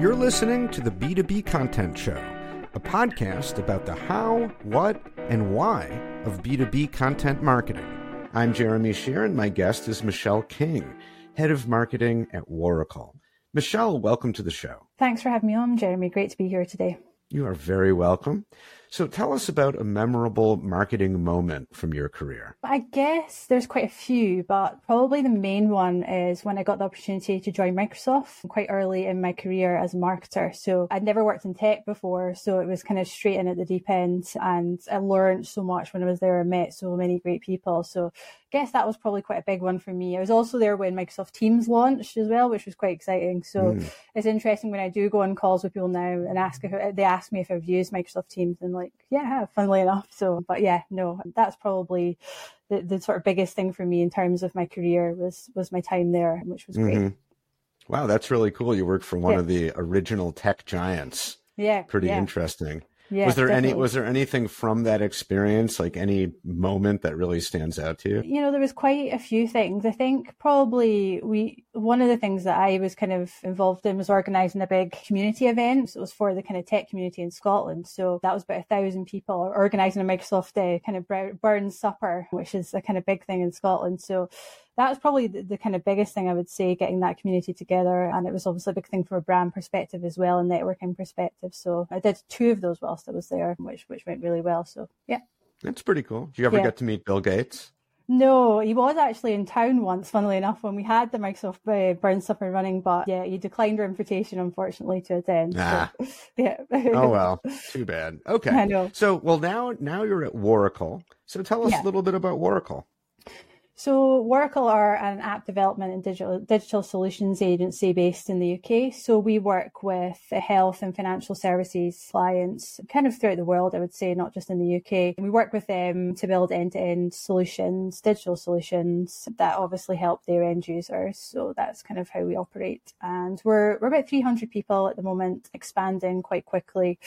You're listening to the B2B Content Show, a podcast about the how, what, and why of B2B content marketing. I'm Jeremy Shear, and my guest is Michelle King, Head of Marketing at Waracle. Michelle, welcome to the show. Thanks for having me on, Jeremy. Great to be here today. You are very welcome. So tell us about a memorable marketing moment from your career. I guess there's quite a few, but probably the main one is when I got the opportunity to join Microsoft quite early in my career as a marketer. So I'd never worked in tech before, so it was kind of straight in at the deep end and I learned so much when I was there. I met so many great people. So I guess that was probably quite a big one for me. I was also there when Microsoft Teams launched as well, which was quite exciting. So mm. it's interesting when I do go on calls with people now and ask if they ask me if I've used Microsoft Teams and like, yeah, funnily enough. So, but yeah, no, that's probably the, the sort of biggest thing for me in terms of my career was was my time there, which was great. Mm-hmm. Wow, that's really cool. You worked for one yeah. of the original tech giants. Yeah, pretty yeah. interesting. Yeah, was there definitely. any was there anything from that experience, like any moment that really stands out to you? You know, there was quite a few things. I think probably we one of the things that I was kind of involved in was organising a big community event. So it was for the kind of tech community in Scotland. So that was about a thousand people organising a Microsoft Day kind of Burns supper, which is a kind of big thing in Scotland. So that was probably the, the, kind of biggest thing I would say, getting that community together. And it was obviously a big thing from a brand perspective as well, and networking perspective. So I did two of those whilst I was there, which which went really well. So yeah. That's pretty cool. Did you ever yeah. get to meet Bill Gates? No, he was actually in town once, funnily enough, when we had the Microsoft uh, Burns Supper running, but yeah, he declined our invitation, unfortunately, to attend. Ah. So, yeah. oh, well, too bad. Okay. I know. So, well, now, now you're at Waracle. So tell us yeah. a little bit about Waracle. So Waracle are an app development and digital digital solutions agency based in the UK. So we work with health and financial services clients kind of throughout the world, I would say, not just in the UK. We work with them to build end-to-end solutions, digital solutions that obviously help their end users. So that's kind of how we operate. And we're we're about 300 people at the moment, expanding quite quickly.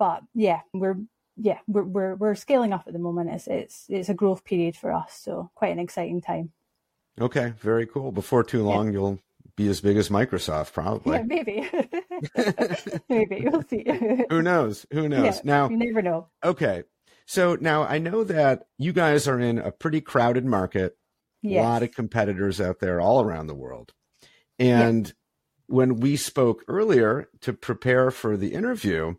But yeah, we're yeah, we're, we're, we're scaling up at the moment. It's, it's, it's a growth period for us. So quite an exciting time. Okay. Very cool. Before too long, yeah. you'll be as big as Microsoft, probably. Yeah, maybe. maybe. We'll see. Who knows? Who knows? Yeah, now, you never know. Okay. So now I know that you guys are in a pretty crowded market, yes. a lot of competitors out there all around the world. And when we spoke earlier to prepare for the interview,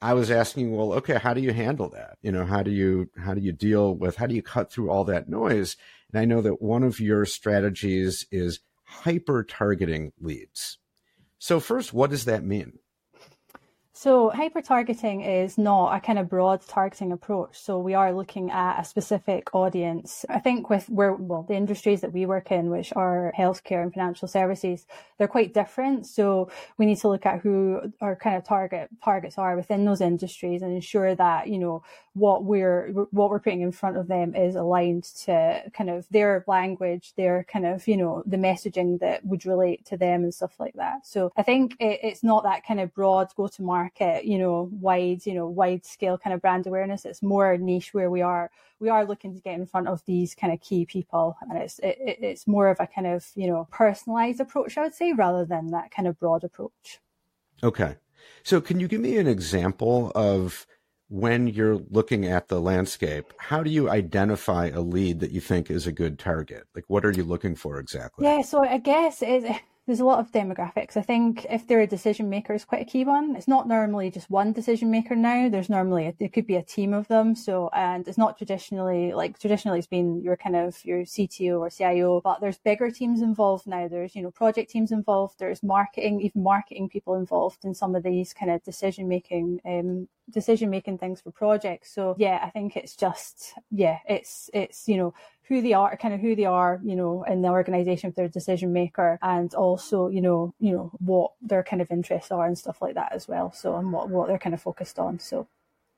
I was asking, well, okay, how do you handle that? You know, how do you how do you deal with how do you cut through all that noise? And I know that one of your strategies is hyper targeting leads. So first, what does that mean? So hyper targeting is not a kind of broad targeting approach. So we are looking at a specific audience. I think with where, well, the industries that we work in, which are healthcare and financial services, they're quite different. So we need to look at who our kind of target targets are within those industries and ensure that, you know, what we're, what we're putting in front of them is aligned to kind of their language, their kind of, you know, the messaging that would relate to them and stuff like that. So I think it, it's not that kind of broad go to market market, you know, wide, you know, wide scale kind of brand awareness. It's more niche where we are. We are looking to get in front of these kind of key people, and it's it, it's more of a kind of you know personalized approach, I would say, rather than that kind of broad approach. Okay, so can you give me an example of when you're looking at the landscape, how do you identify a lead that you think is a good target? Like, what are you looking for exactly? Yeah, so I guess it, there's a lot of demographics. I think if they're a decision maker is quite a key one. It's not normally just one decision maker now. There's normally, a, there could be a team of them. So, and it's not traditionally, like traditionally it's been your kind of your CTO or CIO, but there's bigger teams involved now. There's, you know, project teams involved. There's marketing, even marketing people involved in some of these kind of decision making, um, decision making things for projects. So yeah, I think it's just, yeah, it's, it's, you know, who they are, kind of who they are, you know, in the organization if they're a decision maker and also, you know, you know, what their kind of interests are and stuff like that as well. So, and what, what they're kind of focused on. So.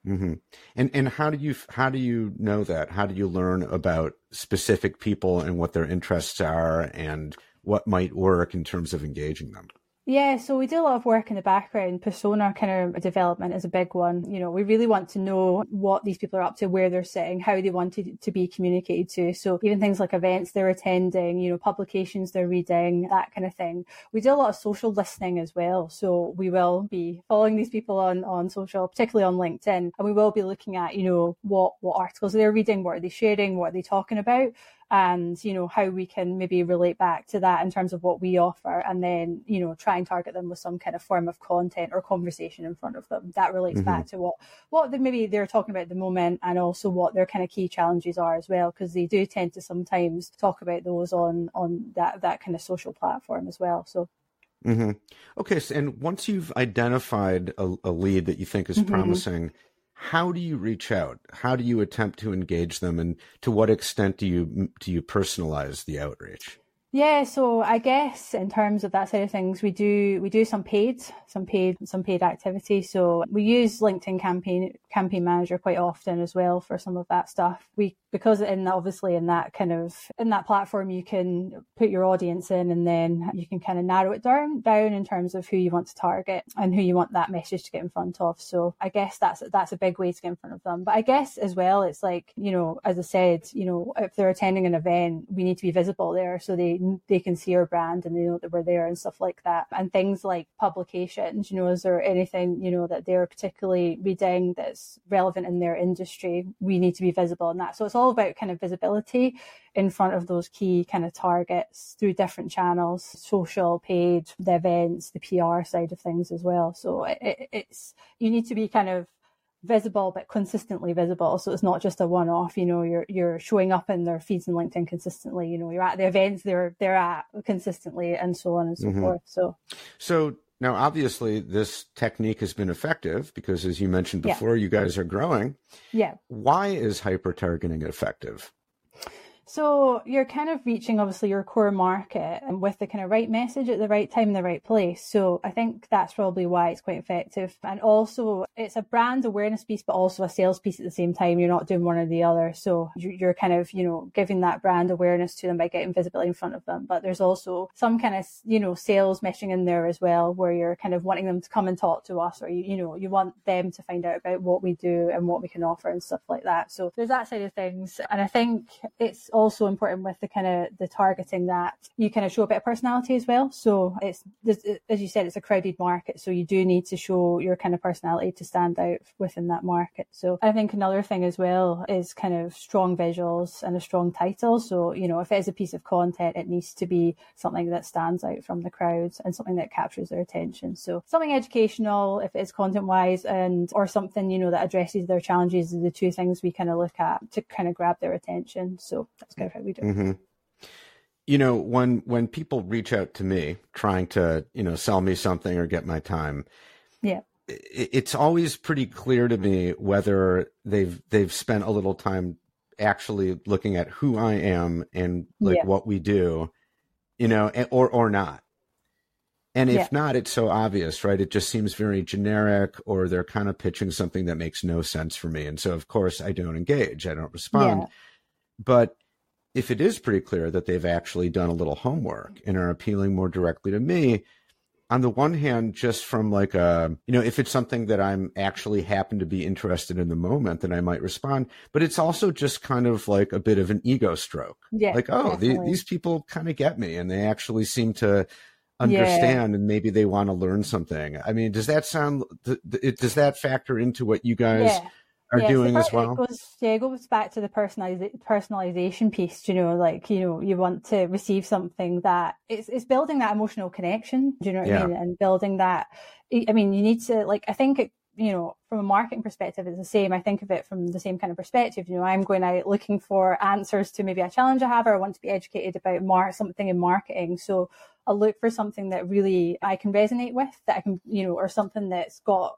Mm-hmm. And and how do you how do you know that? How do you learn about specific people and what their interests are and what might work in terms of engaging them? Yeah, so we do a lot of work in the background. Persona kind of development is a big one. You know, we really want to know what these people are up to, where they're sitting, how they want to, to be communicated to. So even things like events they're attending, you know, publications they're reading, that kind of thing. We do a lot of social listening as well. So we will be following these people on, on social, particularly on LinkedIn, and we will be looking at, you know, what, what articles they're reading, what are they sharing, what are they talking about and you know how we can maybe relate back to that in terms of what we offer and then you know try and target them with some kind of form of content or conversation in front of them that relates mm-hmm. back to what what they, maybe they're talking about at the moment and also what their kind of key challenges are as well because they do tend to sometimes talk about those on on that that kind of social platform as well so Mm-hmm. Okay, so, and once you've identified a, a, lead that you think is mm-hmm. promising, how do you reach out? How do you attempt to engage them, and to what extent do you do you personalize the outreach? Yeah, so I guess in terms of that side of things, we do we do some paid, some paid, some paid activity. So we use LinkedIn campaign campaign manager quite often as well for some of that stuff. We because in obviously in that kind of in that platform you can put your audience in and then you can kind of narrow it down down in terms of who you want to target and who you want that message to get in front of. So I guess that's that's a big way to get in front of them. But I guess as well it's like, you know, as I said, you know, if they're attending an event, we need to be visible there so they they can see our brand and they know that we're there and stuff like that. And things like publications, you know, is there anything, you know, that they're particularly reading that's relevant in their industry? We need to be visible in that. So it's all about kind of visibility in front of those key kind of targets through different channels, social, paid, the events, the PR side of things as well. So it, it, it's, you need to be kind of visible but consistently visible so it's not just a one-off you know you're you're showing up in their feeds in linkedin consistently you know you're at the events they're they're at consistently and so on and so mm-hmm. forth so so now obviously this technique has been effective because as you mentioned before yeah. you guys are growing. Yeah. Why is hyper targeting effective so you're kind of reaching obviously your core market and with the kind of right message at the right time in the right place. So I think that's probably why it's quite effective. And also it's a brand awareness piece, but also a sales piece at the same time. You're not doing one or the other. So you're kind of, you know, giving that brand awareness to them by getting visibility in front of them. But there's also some kind of, you know, sales meshing in there as well, where you're kind of wanting them to come and talk to us or you, you know, you want them to find out about what we do and what we can offer and stuff like that. So there's that side of things. And I think it's also important with the kind of the targeting that you kind of show a bit of personality as well. So it's as you said, it's a crowded market, so you do need to show your kind of personality to stand out within that market. So I think another thing as well is kind of strong visuals and a strong title. So you know, if it is a piece of content, it needs to be something that stands out from the crowds and something that captures their attention. So something educational, if it is content wise, and or something you know that addresses their challenges, are the two things we kind of look at to kind of grab their attention. So that's kind of how we do. Mm-hmm. You know, when when people reach out to me trying to you know sell me something or get my time, yeah, it's always pretty clear to me whether they've they've spent a little time actually looking at who I am and like yeah. what we do, you know, or or not. And if yeah. not, it's so obvious, right? It just seems very generic, or they're kind of pitching something that makes no sense for me. And so, of course, I don't engage, I don't respond. Yeah. But if it is pretty clear that they've actually done a little homework and are appealing more directly to me, on the one hand, just from like a, you know, if it's something that I'm actually happen to be interested in the moment, then I might respond. But it's also just kind of like a bit of an ego stroke. Yeah. Like, oh, the, these people kind of get me and they actually seem to understand yeah. and maybe they want to learn something. I mean, does that sound, does that factor into what you guys yeah are yeah, doing as well. It goes, yeah, it goes back to the personaliza- personalization piece. You know, like you know, you want to receive something that it's it's building that emotional connection. Do you know what yeah. I mean? And building that. I mean, you need to like. I think it, you know, from a marketing perspective, it's the same. I think of it from the same kind of perspective. You know, I'm going out looking for answers to maybe a challenge I have, or I want to be educated about mar- something in marketing. So I'll look for something that really I can resonate with, that I can, you know, or something that's got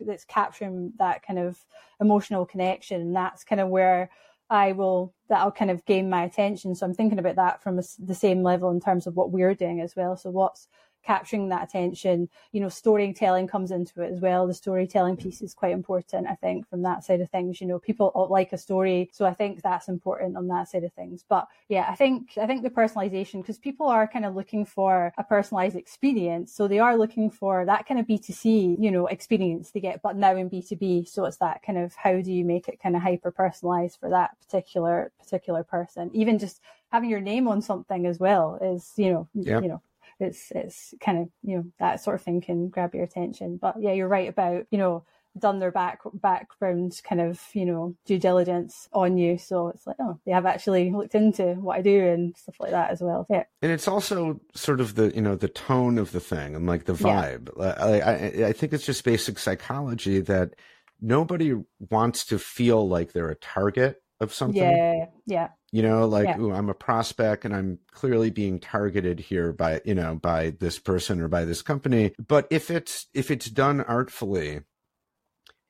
that's capturing that kind of emotional connection. And that's kind of where I will, that'll kind of gain my attention. So I'm thinking about that from the same level in terms of what we're doing as well. So what's capturing that attention. You know, storytelling comes into it as well. The storytelling piece is quite important, I think, from that side of things. You know, people like a story, so I think that's important on that side of things. But yeah, I think I think the personalization because people are kind of looking for a personalized experience, so they are looking for that kind of B two C, you know, experience to get, but now in B two B. So it's that kind of how do you make it kind of hyper personalized for that particular particular person, even just having your name on something as well is you know yep. you know it's it's kind of you know that sort of thing can grab your attention. But yeah, you're right about you know done their back background kind of you know due diligence on you. So it's like oh they have actually looked into what i do and stuff like that as well. Yeah. And it's also sort of the you know the tone of the thing and like the vibe. Yeah. I, I, I think it's just basic psychology that nobody wants to feel like they're a target of something. Yeah. Yeah you know like yeah. ooh, i'm a prospect and i'm clearly being targeted here by you know by this person or by this company but if it's if it's done artfully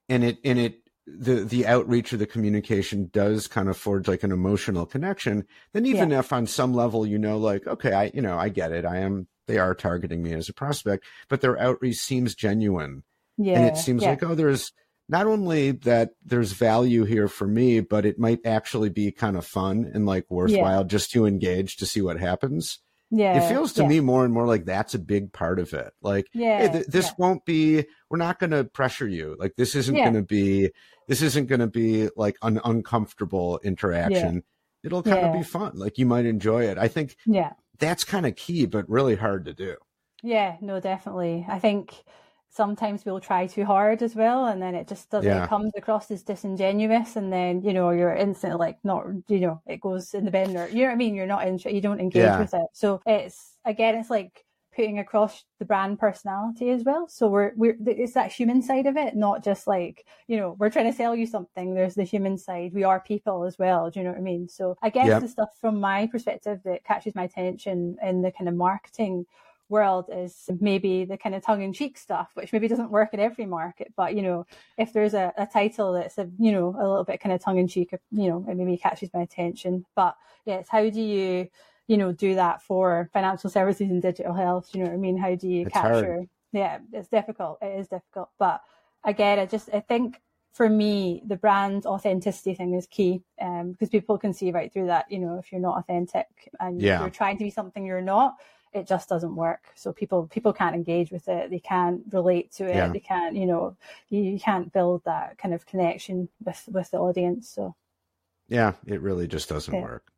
and it and it the the outreach or the communication does kind of forge like an emotional connection then even yeah. if on some level you know like okay i you know i get it i am they are targeting me as a prospect but their outreach seems genuine yeah and it seems yeah. like oh there's not only that there's value here for me, but it might actually be kind of fun and like worthwhile yeah. just to engage to see what happens. Yeah. It feels to yeah. me more and more like that's a big part of it. Like, yeah, hey, th- this yeah. won't be, we're not going to pressure you. Like, this isn't going to be, this isn't going to be like an uncomfortable interaction. It'll kind of be fun. Like, you might enjoy it. I think yeah. that's kind of key, but really hard to do. Yeah, no, definitely. I think, sometimes we'll try too hard as well and then it just doesn't yeah. it comes across as disingenuous and then you know you're instantly like not you know it goes in the bin or you know what I mean? You're not in you don't engage yeah. with it. So it's again it's like putting across the brand personality as well. So we're we're it's that human side of it not just like you know we're trying to sell you something. There's the human side. We are people as well. Do you know what I mean? So I guess yep. the stuff from my perspective that catches my attention in the kind of marketing world is maybe the kind of tongue in cheek stuff, which maybe doesn't work in every market. But, you know, if there's a, a title that's a, you know, a little bit kind of tongue in cheek, you know, it maybe catches my attention. But yes, how do you, you know, do that for financial services and digital health? You know what I mean? How do you it's capture? Hard. Yeah, it's difficult. It is difficult. But again, I just, I think for me, the brand authenticity thing is key um, because people can see right through that. You know, if you're not authentic and yeah. you're trying to be something you're not, it just doesn't work. So people people can't engage with it. They can't relate to it. Yeah. They can't, you know, you can't build that kind of connection with with the audience. So yeah, it really just doesn't yeah. work.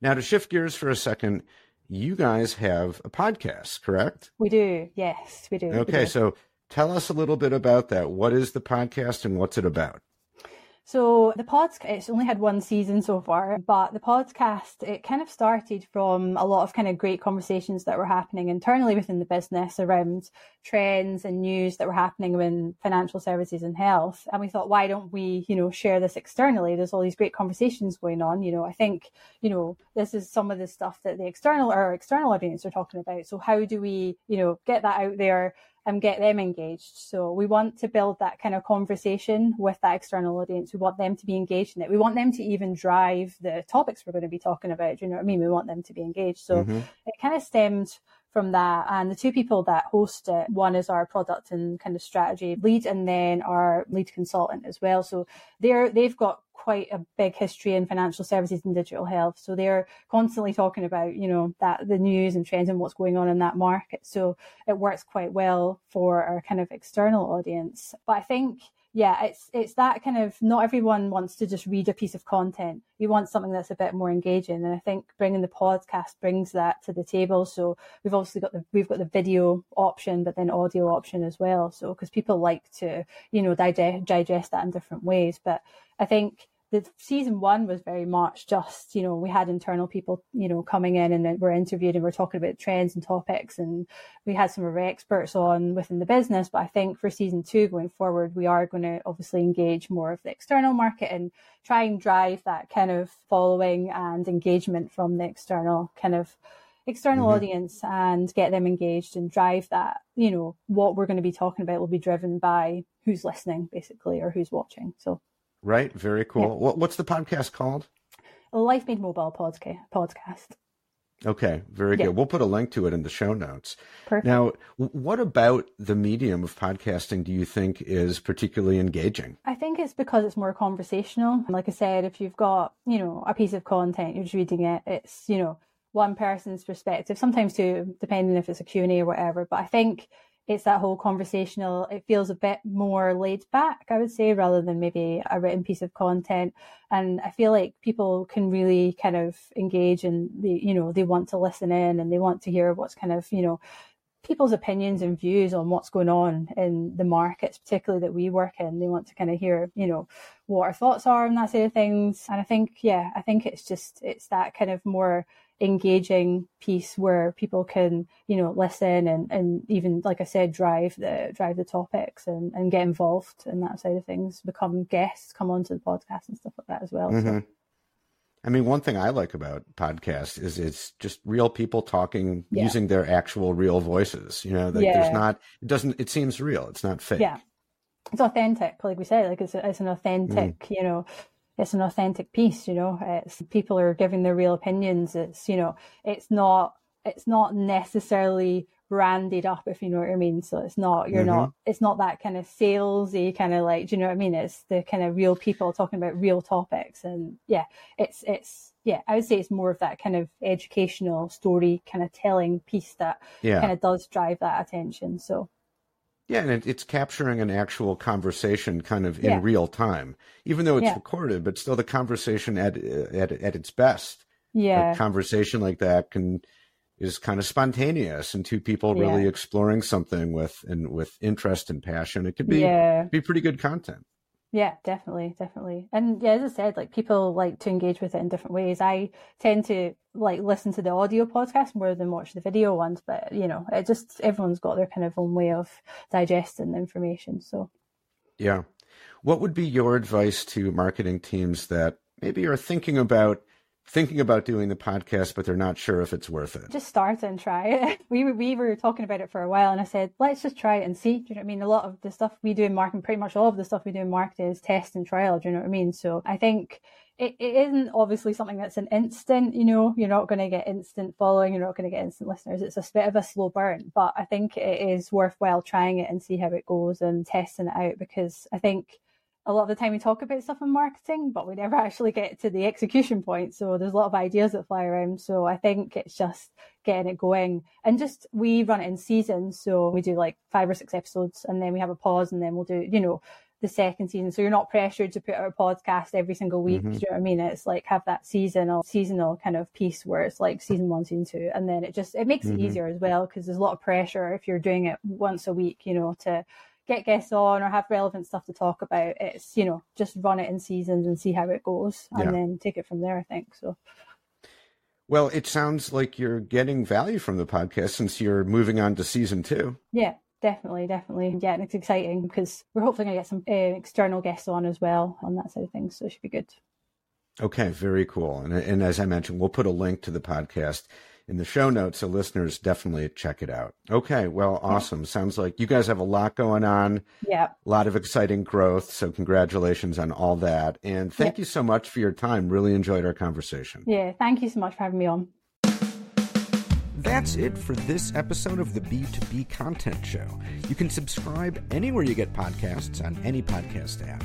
Now to shift gears for a second, you guys have a podcast, correct? We do. Yes, we do. Okay, we do. so tell us a little bit about that. What is the podcast and what's it about? So the podcast, it's only had one season so far, but the podcast, it kind of started from a lot of kind of great conversations that were happening internally within the business around trends and news that were happening in financial services and health. And we thought, why don't we, you know, share this externally? There's all these great conversations going on. You know, I think, you know, this is some of the stuff that the external or external audience are talking about. So how do we, you know, get that out there? And get them engaged. So we want to build that kind of conversation with that external audience. We want them to be engaged in it. We want them to even drive the topics we're going to be talking about. Do you know what I mean? We want them to be engaged. So mm-hmm. it kind of stems from that. And the two people that host it, one is our product and kind of strategy lead and then our lead consultant as well. So they're, they've got quite a big history in financial services and digital health. So they're constantly talking about, you know, that the news and trends and what's going on in that market. So it works quite well for our kind of external audience. But I think yeah, it's it's that kind of not everyone wants to just read a piece of content. You want something that's a bit more engaging, and I think bringing the podcast brings that to the table. So we've obviously got the we've got the video option, but then audio option as well. So because people like to you know digest digest that in different ways, but I think the season one was very much just, you know, we had internal people, you know, coming in and we're interviewed and we're talking about trends and topics and we had some of our experts on within the business. But I think for season two going forward, we are going to obviously engage more of the external market and try and drive that kind of following and engagement from the external kind of external mm-hmm. audience and get them engaged and drive that, you know, what we're going to be talking about will be driven by who's listening basically or who's watching. So Right. Very cool. Yeah. What, what's the podcast called? Life Made Mobile podcast. Okay, very yeah. good. We'll put a link to it in the show notes. Perfect. Now, what about the medium of podcasting do you think is particularly engaging? I think it's because it's more conversational. Like I said, if you've got, you know, a piece of content, you're just reading it, it's, you know, one person's perspective, sometimes two, depending if it's a Q&A or whatever. But I think it's that whole conversational, it feels a bit more laid back, I would say, rather than maybe a written piece of content. And I feel like people can really kind of engage and they, you know, they want to listen in and they want to hear what's kind of, you know, people's opinions and views on what's going on in the markets, particularly that we work in. They want to kind of hear, you know, what our thoughts are on that sort of things. And I think, yeah, I think it's just, it's that kind of more engaging piece where people can, you know, listen and, and even, like I said, drive the, drive the topics and, and get involved in that side of things, become guests, come onto the podcast and stuff like that as well. Mm-hmm. So. I mean, one thing I like about podcasts is it's just real people talking yeah. using their actual real voices. You know, that yeah. there's not, it doesn't, it seems real. It's not fake. Yeah. It's authentic, like we say, like it's, it's an authentic, mm. you know, it's an authentic piece, you know, it's people are giving their real opinions. It's, you know, it's not, it's not necessarily branded up, if you know what I mean. So it's not, you're mm-hmm. not, it's not that kind of salesy kind of like, do you know what I mean? It's the kind of real people talking about real topics. And yeah, it's, it's, yeah, I would say it's more of that kind of educational story kind of telling piece that yeah. kind of does drive that attention. So yeah, and it, it's capturing an actual conversation kind of in yeah. real time, even though it's yeah. recorded, but still the conversation at, at, at its best. Yeah. A conversation like that can is kind of spontaneous and two people really yeah. exploring something with and with interest and passion. It could be be pretty good content. Yeah, definitely, definitely. And yeah, as I said, like people like to engage with it in different ways. I tend to like listen to the audio podcast more than watch the video ones, but you know, it just everyone's got their kind of own way of digesting the information. So Yeah. What would be your advice to marketing teams that maybe are thinking about thinking about doing the podcast, but they're not sure if it's worth it. Just start and try it. We were, we were talking about it for a while and I said, let's just try it and see. Do you know what I mean? A lot of the stuff we do in marketing, pretty much all of the stuff we do in marketing is test and trial. Do you know what I mean? So I think it, it isn't obviously something that's an instant, you know, you're not going to get instant following, you're not going to get instant listeners. It's a bit of a slow burn, but I think it is worthwhile trying it and see how it goes and testing it out because I think a lot of the time we talk about stuff in marketing, but we never actually get to the execution point. So there's a lot of ideas that fly around. So I think it's just getting it going and just we run it in seasons. So we do like five or six episodes and then we have a pause and then we'll do, you know, the second season. So you're not pressured to put out a podcast every single week. Mm-hmm. Do you know what I mean? It's like have that seasonal, seasonal kind of piece where it's like season one, season two. And then it just, it makes mm-hmm. it easier as well because there's a lot of pressure if you're doing it once a week, you know, to, get guests on or have relevant stuff to talk about. It's, you know, just run it in seasons and see how it goes and yeah. then take it from there, I think. So. Well, it sounds like you're getting value from the podcast since you're moving on to season two. Yeah, definitely, definitely. Yeah, and it's exciting because we're hopefully going to get some uh, external guests on as well on that side of things. So it should be good. Okay, very cool. And, and as I mentioned, we'll put a link to the podcast in the show notes, so listeners definitely check it out. Okay, well, awesome. Yeah. Sounds like you guys have a lot going on. Yeah. A lot of exciting growth. So congratulations on all that. And thank you so much for your time. Really enjoyed our conversation. Yeah, thank you so much for having me on. That's it for this episode of the B2B Content Show. You can subscribe anywhere you get podcasts on any podcast app.